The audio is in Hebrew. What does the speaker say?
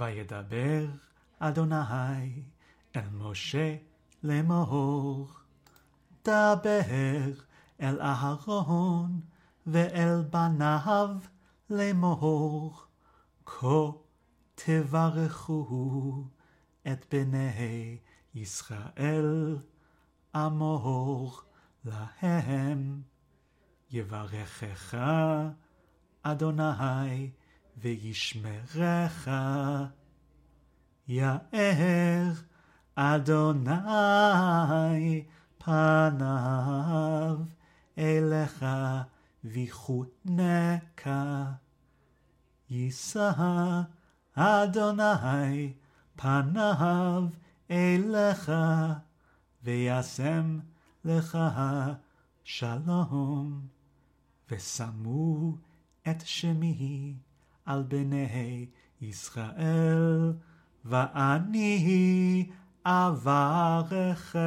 וידבר אדוני אל משה לאמור. דבר אל אהרון ואל בניו לאמור. כה תברכו את בני ישראל אמור להם. יברכך אדוני וישמרך. יאר אדוני פניו אליך ויחונקה. יישא אדוני פניו אליך וישם לך שלום. ושמו את שמי על בני ישראל, ואני אברכם.